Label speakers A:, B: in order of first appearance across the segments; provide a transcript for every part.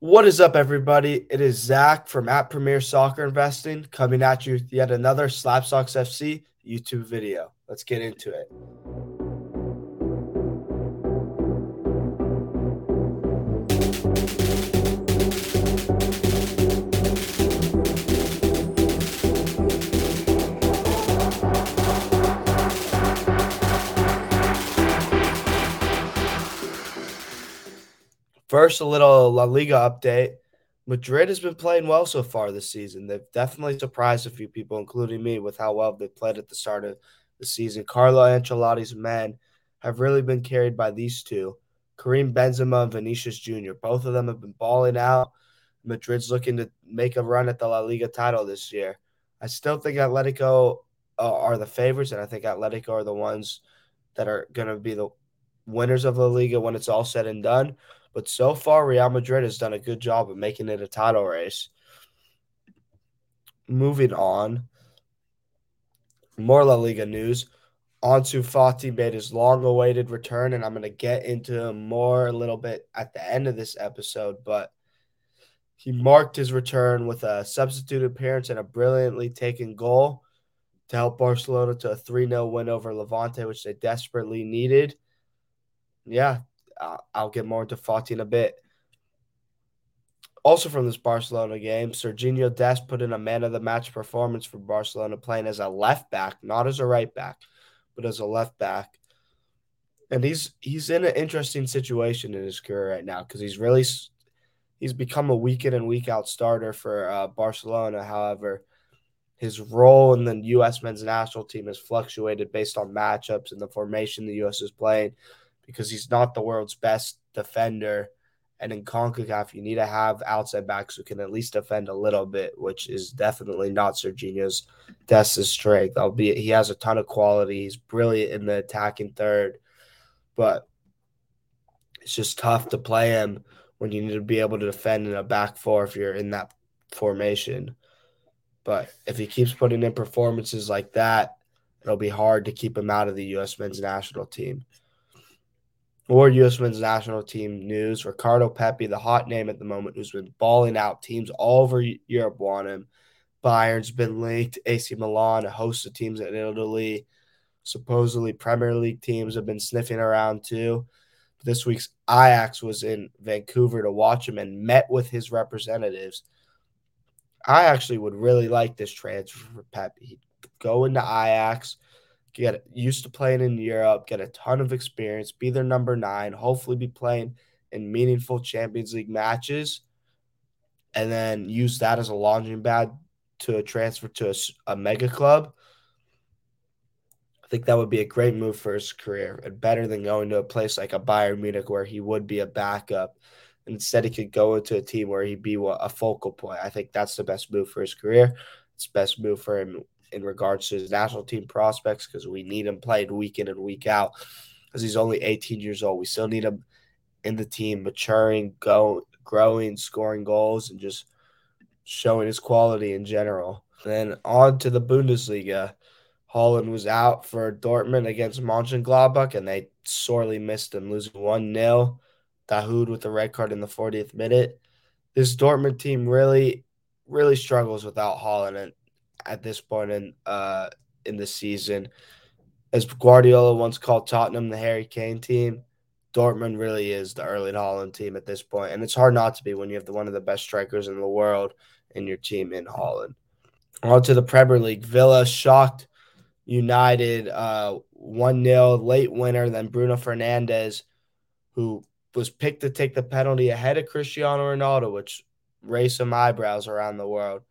A: What is up, everybody? It is Zach from at Premier Soccer Investing coming at you with yet another Slapsocks FC YouTube video. Let's get into it. First, a little La Liga update. Madrid has been playing well so far this season. They've definitely surprised a few people, including me, with how well they played at the start of the season. Carlo Ancelotti's men have really been carried by these two, Karim Benzema and Vinicius Jr. Both of them have been balling out. Madrid's looking to make a run at the La Liga title this year. I still think Atletico uh, are the favorites, and I think Atletico are the ones that are going to be the winners of the Liga when it's all said and done. But so far, Real Madrid has done a good job of making it a title race. Moving on, more La Liga news. Ansu Fati made his long-awaited return, and I'm going to get into more a little bit at the end of this episode. But he marked his return with a substitute appearance and a brilliantly taken goal to help Barcelona to a 3 0 win over Levante, which they desperately needed. Yeah, I'll get more into Fati in a bit. Also from this Barcelona game, Sergiño Dest put in a man of the match performance for Barcelona, playing as a left back, not as a right back, but as a left back. And he's he's in an interesting situation in his career right now because he's really he's become a week in and week out starter for uh, Barcelona. However, his role in the U.S. men's national team has fluctuated based on matchups and the formation the U.S. is playing because he's not the world's best defender. And in CONCACAF, you need to have outside backs who can at least defend a little bit, which is definitely not Sergiño's Dest's strength. Albeit he has a ton of quality. He's brilliant in the attacking third, but it's just tough to play him when you need to be able to defend in a back four if you're in that formation. But if he keeps putting in performances like that, it'll be hard to keep him out of the U.S. men's national team. More U.S. men's national team news. Ricardo Pepi, the hot name at the moment, who's been balling out. Teams all over Europe want him. Bayern's been linked. AC Milan, a host of teams in Italy. Supposedly, Premier League teams have been sniffing around too. This week's Ajax was in Vancouver to watch him and met with his representatives. I actually would really like this transfer for Pepi. He'd go into Ajax – get used to playing in Europe, get a ton of experience, be their number nine, hopefully be playing in meaningful Champions League matches, and then use that as a launching pad to transfer to a, a mega club. I think that would be a great move for his career and better than going to a place like a Bayern Munich where he would be a backup. Instead, he could go into a team where he'd be a focal point. I think that's the best move for his career. It's the best move for him in regards to his national team prospects because we need him played week in and week out because he's only 18 years old. We still need him in the team, maturing, go, growing, scoring goals, and just showing his quality in general. Then on to the Bundesliga. Haaland was out for Dortmund against Mönchengladbach, and they sorely missed him, losing 1 0. Dahoud with the red card in the 40th minute. This Dortmund team really, really struggles without Haaland, And at this point in uh in the season. As Guardiola once called Tottenham the Harry Kane team, Dortmund really is the Erling Haaland team at this point, and it's hard not to be when you have the, one of the best strikers in the world in your team in Haaland. On to the Premier League, Villa shocked United uh, one uh, 0 late winner. Then Bruno Fernandes, who was picked to take the penalty ahead of Cristiano Ronaldo, which raised some eyebrows around the world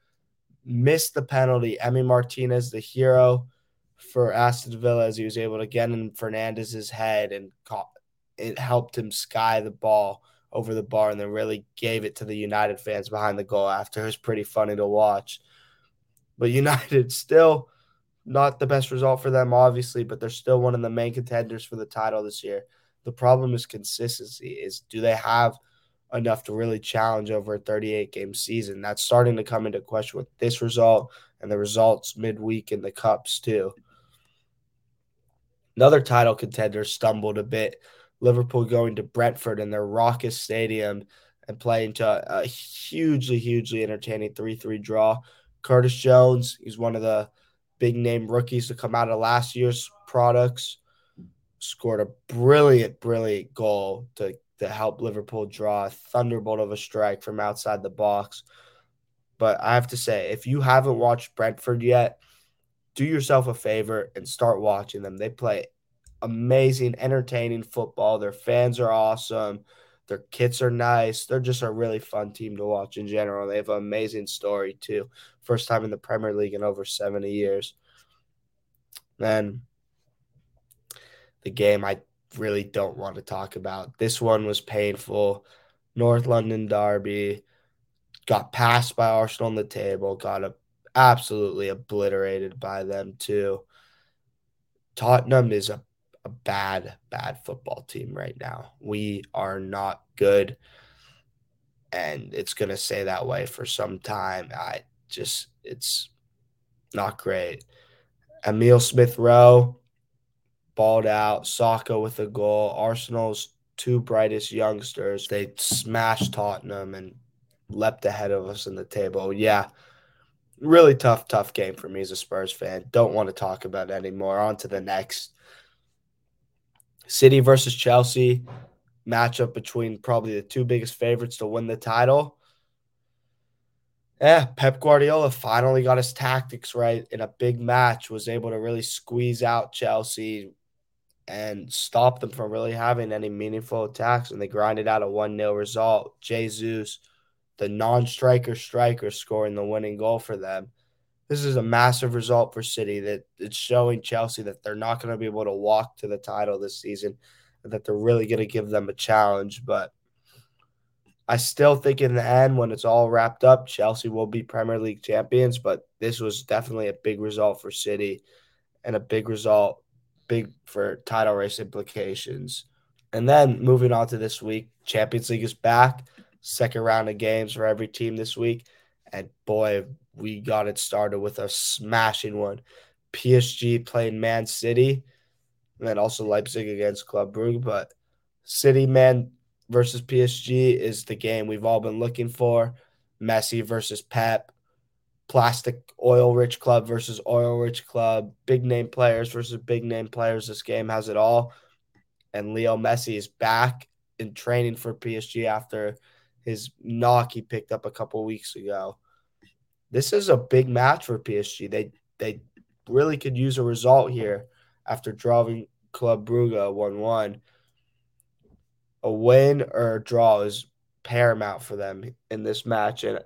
A: missed the penalty. Emi Martinez, the hero for Aston Villa, as he was able to get in Fernandes's head and caught, it helped him sky the ball over the bar and then really gave it to the United fans behind the goal after. It was pretty funny to watch. But United still not the best result for them, obviously, but they're still one of the main contenders for the title this year. The problem is consistency. Is do they have enough to really challenge over a 38 game season. That's starting to come into question with this result and the results midweek in the Cups, too. Another title contender stumbled a bit. Liverpool going to Brentford in their raucous stadium and playing to a, hugely, hugely entertaining 3 3 draw. Curtis Jones, he's one of the big name rookies to come out of last year's products, scored a brilliant, brilliant goal to, to help Liverpool draw a thunderbolt of a strike from outside the box. But I have to say, if you haven't watched Brentford yet, do yourself a favor and start watching them. They play amazing, entertaining football. Their fans are awesome. Their kits are nice. They're just a really fun team to watch in general. They have an amazing story, too. First time in the Premier League in over 70 years. Then the game I really don't want to talk about. This one was painful. North London Derby got passed by Arsenal on the table, got a, absolutely obliterated by them too. Tottenham is a, a bad, bad football team right now. We are not good. And it's going to stay that way for some time. I just, it's not great. Emil Smith Rowe balled out. Saka with a goal. Arsenal's two brightest youngsters. They smashed Tottenham and leapt ahead of us in the table. Yeah, really tough, tough game for me as a Spurs fan. Don't want to talk about it anymore. On to the next. City versus Chelsea matchup between probably the two biggest favorites to win the title. Yeah, Pep Guardiola finally got his tactics right in a big match, was able to really squeeze out Chelsea and stop them from really having any meaningful attacks. And they grinded out a 1 0 result. Jesus the non-striker striker scoring the winning goal for them. This is a massive result for City that it's showing Chelsea that they're not going to be able to walk to the title this season and that they're really going to give them a challenge. But I still think in the end, when it's all wrapped up, Chelsea will be Premier League champions. But this was definitely a big result for City and a big result, big for title race implications. And then moving on to this week, Champions League is back second round of games for every team this week. And boy, we got it started with a smashing one. PSG playing Man City, and then also Leipzig against Club Brugge. But City Man versus PSG is the game we've all been looking for. Messi versus Pep, plastic oil rich club versus oil rich club, big name players versus big name players. This game has it all. And Leo Messi is back in training for PSG after his knock he picked up a couple weeks ago. This is a big match for PSG. They they really could use a result here after drawing Club Brugge 1 1. A win or a draw is paramount for them in this match. And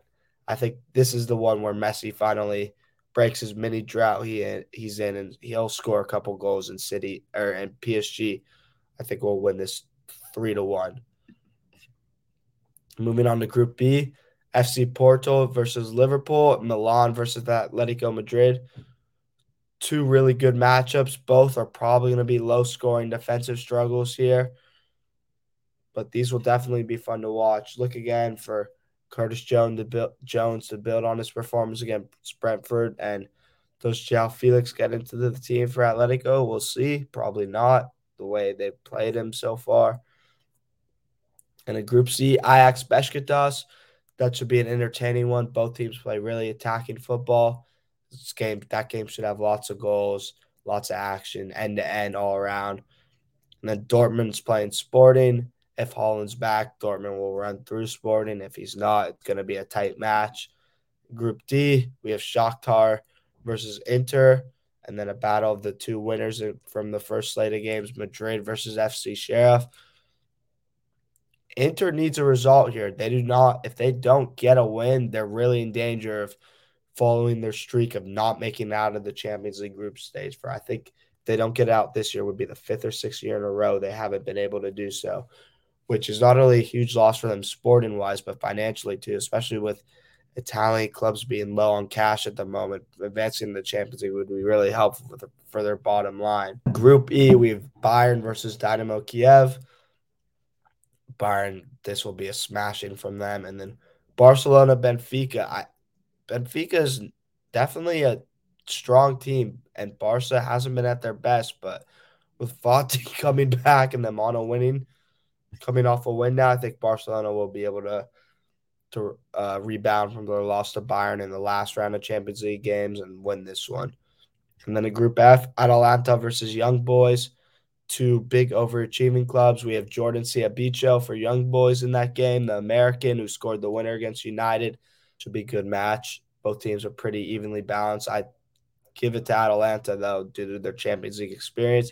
A: I think this is the one where Messi finally breaks his mini drought he he's in and he'll score a couple goals in City or in PSG. I think we'll win this three to one. Moving on to Group B, FC Porto versus Liverpool, Milan versus Atletico Madrid. Two really good matchups. Both are probably going to be low scoring defensive struggles here, but these will definitely be fun to watch. Look again for Curtis Jones to build, Jones to build on his performance against Brentford and does João Felix get into the team for Atletico? We'll see. Probably not the way they've played him so far. And in Group C, Ajax Besiktas. That should be an entertaining one. Both teams play really attacking football. This game, that game should have lots of goals, lots of action, end to end, all around. And then Dortmund's playing Sporting. If Haaland's back, Dortmund will run through Sporting. If he's not, it's going to be a tight match. Group D, we have Shakhtar versus Inter, and then a battle of the two winners from the first slate of games, Madrid versus FC Sheriff. Inter needs a result here. They do not, if they don't get a win, they're really in danger of following their streak of not making out of the Champions League group stage. For I think they don't get out this year, would be the fifth or sixth year in a row they haven't been able to do so, which is not only a huge loss for them sporting wise, but financially too, especially with Italian clubs being low on cash at the moment. Advancing the Champions League would be really helpful for, the, for their bottom line. Group E, we have Bayern versus Dynamo Kiev. Bayern, this will be a smashing from them. And then Barcelona, Benfica. I, Benfica is definitely a strong team, and Barca hasn't been at their best. But with Fati coming back and them on a winning, coming off a win now. I think Barcelona will be able to to uh, rebound from their loss to Bayern in the last round of Champions League games and win this one. And then in Group F, Atalanta versus Young Boys, two big overachieving clubs. We have Jordan Siebatcheu for Young Boys in that game, the American who scored the winner against United. Should be a good match. Both teams are pretty evenly balanced. I give it to Atalanta though due to their Champions League experience.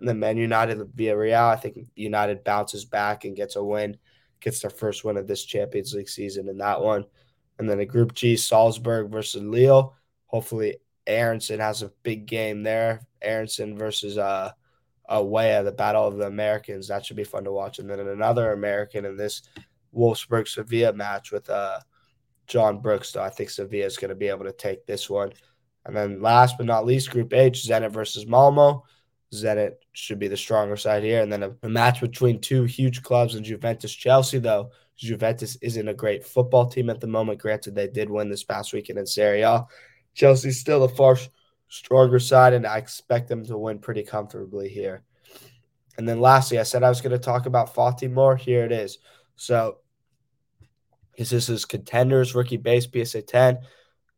A: And then Man United Villarreal, I think United bounces back and gets a win, gets their first win of this Champions League season in that one. And then a Group G, Salzburg versus Lille. Hopefully, Aaronson has a big game there. Aaronson versus uh, Weah, the Battle of the Americans. That should be fun to watch. And then another American in this Wolfsburg Sevilla match with uh, John Brooks. So I think Sevilla is going to be able to take this one. And then last but not least, Group H, Zenit versus Malmo. Zenit should be the stronger side here. And then a, a match between two huge clubs in Juventus Chelsea, though. Juventus isn't a great football team at the moment. Granted, they did win this past weekend in Serie A. Chelsea's still a far stronger side, and I expect them to win pretty comfortably here. And then lastly, I said I was going to talk about Fati more. Here it is. So, this is contenders rookie base PSA 10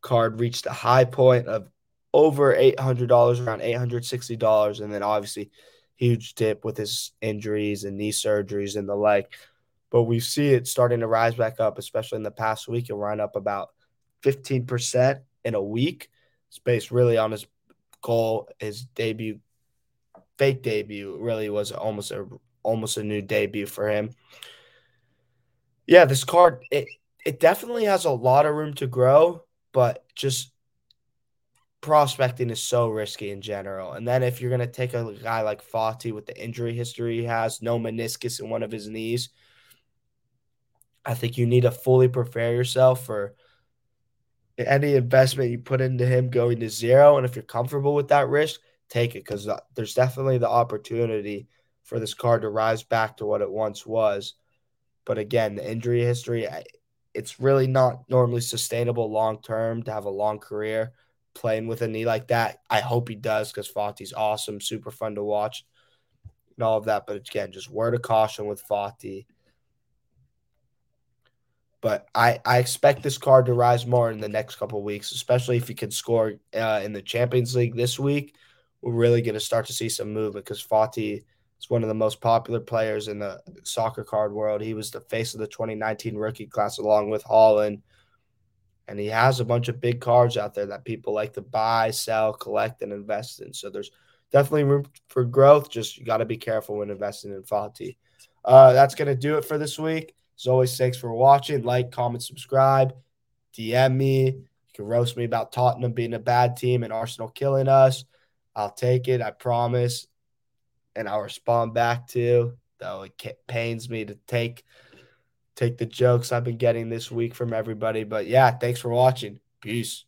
A: card reached a high point of over $800, around $860. And then obviously, huge dip with his injuries and knee surgeries and the like. But we see it starting to rise back up, especially in the past week. It ran up about 15% in a week. It's based really on his goal, his debut, fake debut, really was almost a almost a new debut for him. Yeah, this card it it definitely has a lot of room to grow, but just prospecting is so risky in general. And then if you're going to take a guy like Fati with the injury history he has, no meniscus in one of his knees, I think you need to fully prepare yourself for any investment you put into him going to zero. And if you're comfortable with that risk, take it because uh, there's definitely the opportunity for this card to rise back to what it once was. But again, the injury history, it's really not normally sustainable long term to have a long career playing with a knee like that. I hope he does because Fati's awesome, super fun to watch, and all of that. But again, just word of caution with Fati. But I, I expect this card to rise more in the next couple weeks, especially if he can score uh, in the Champions League this week. We're really going to start to see some movement because Fati is one of the most popular players in the soccer card world. He was the face of the 2019 rookie class along with Haaland and he has a bunch of big cards out there that people like to buy, sell, collect, and invest in. So there's definitely room for growth. Just you got to be careful when investing in Fati. Uh, that's gonna do it for this week. As always, thanks for watching. Like, comment, subscribe, DM me. You can roast me about Tottenham being a bad team and Arsenal killing us. I'll take it. I promise, and I'll respond back to. Though it pains me to take take the jokes I've been getting this week from everybody. But yeah, thanks for watching. Peace.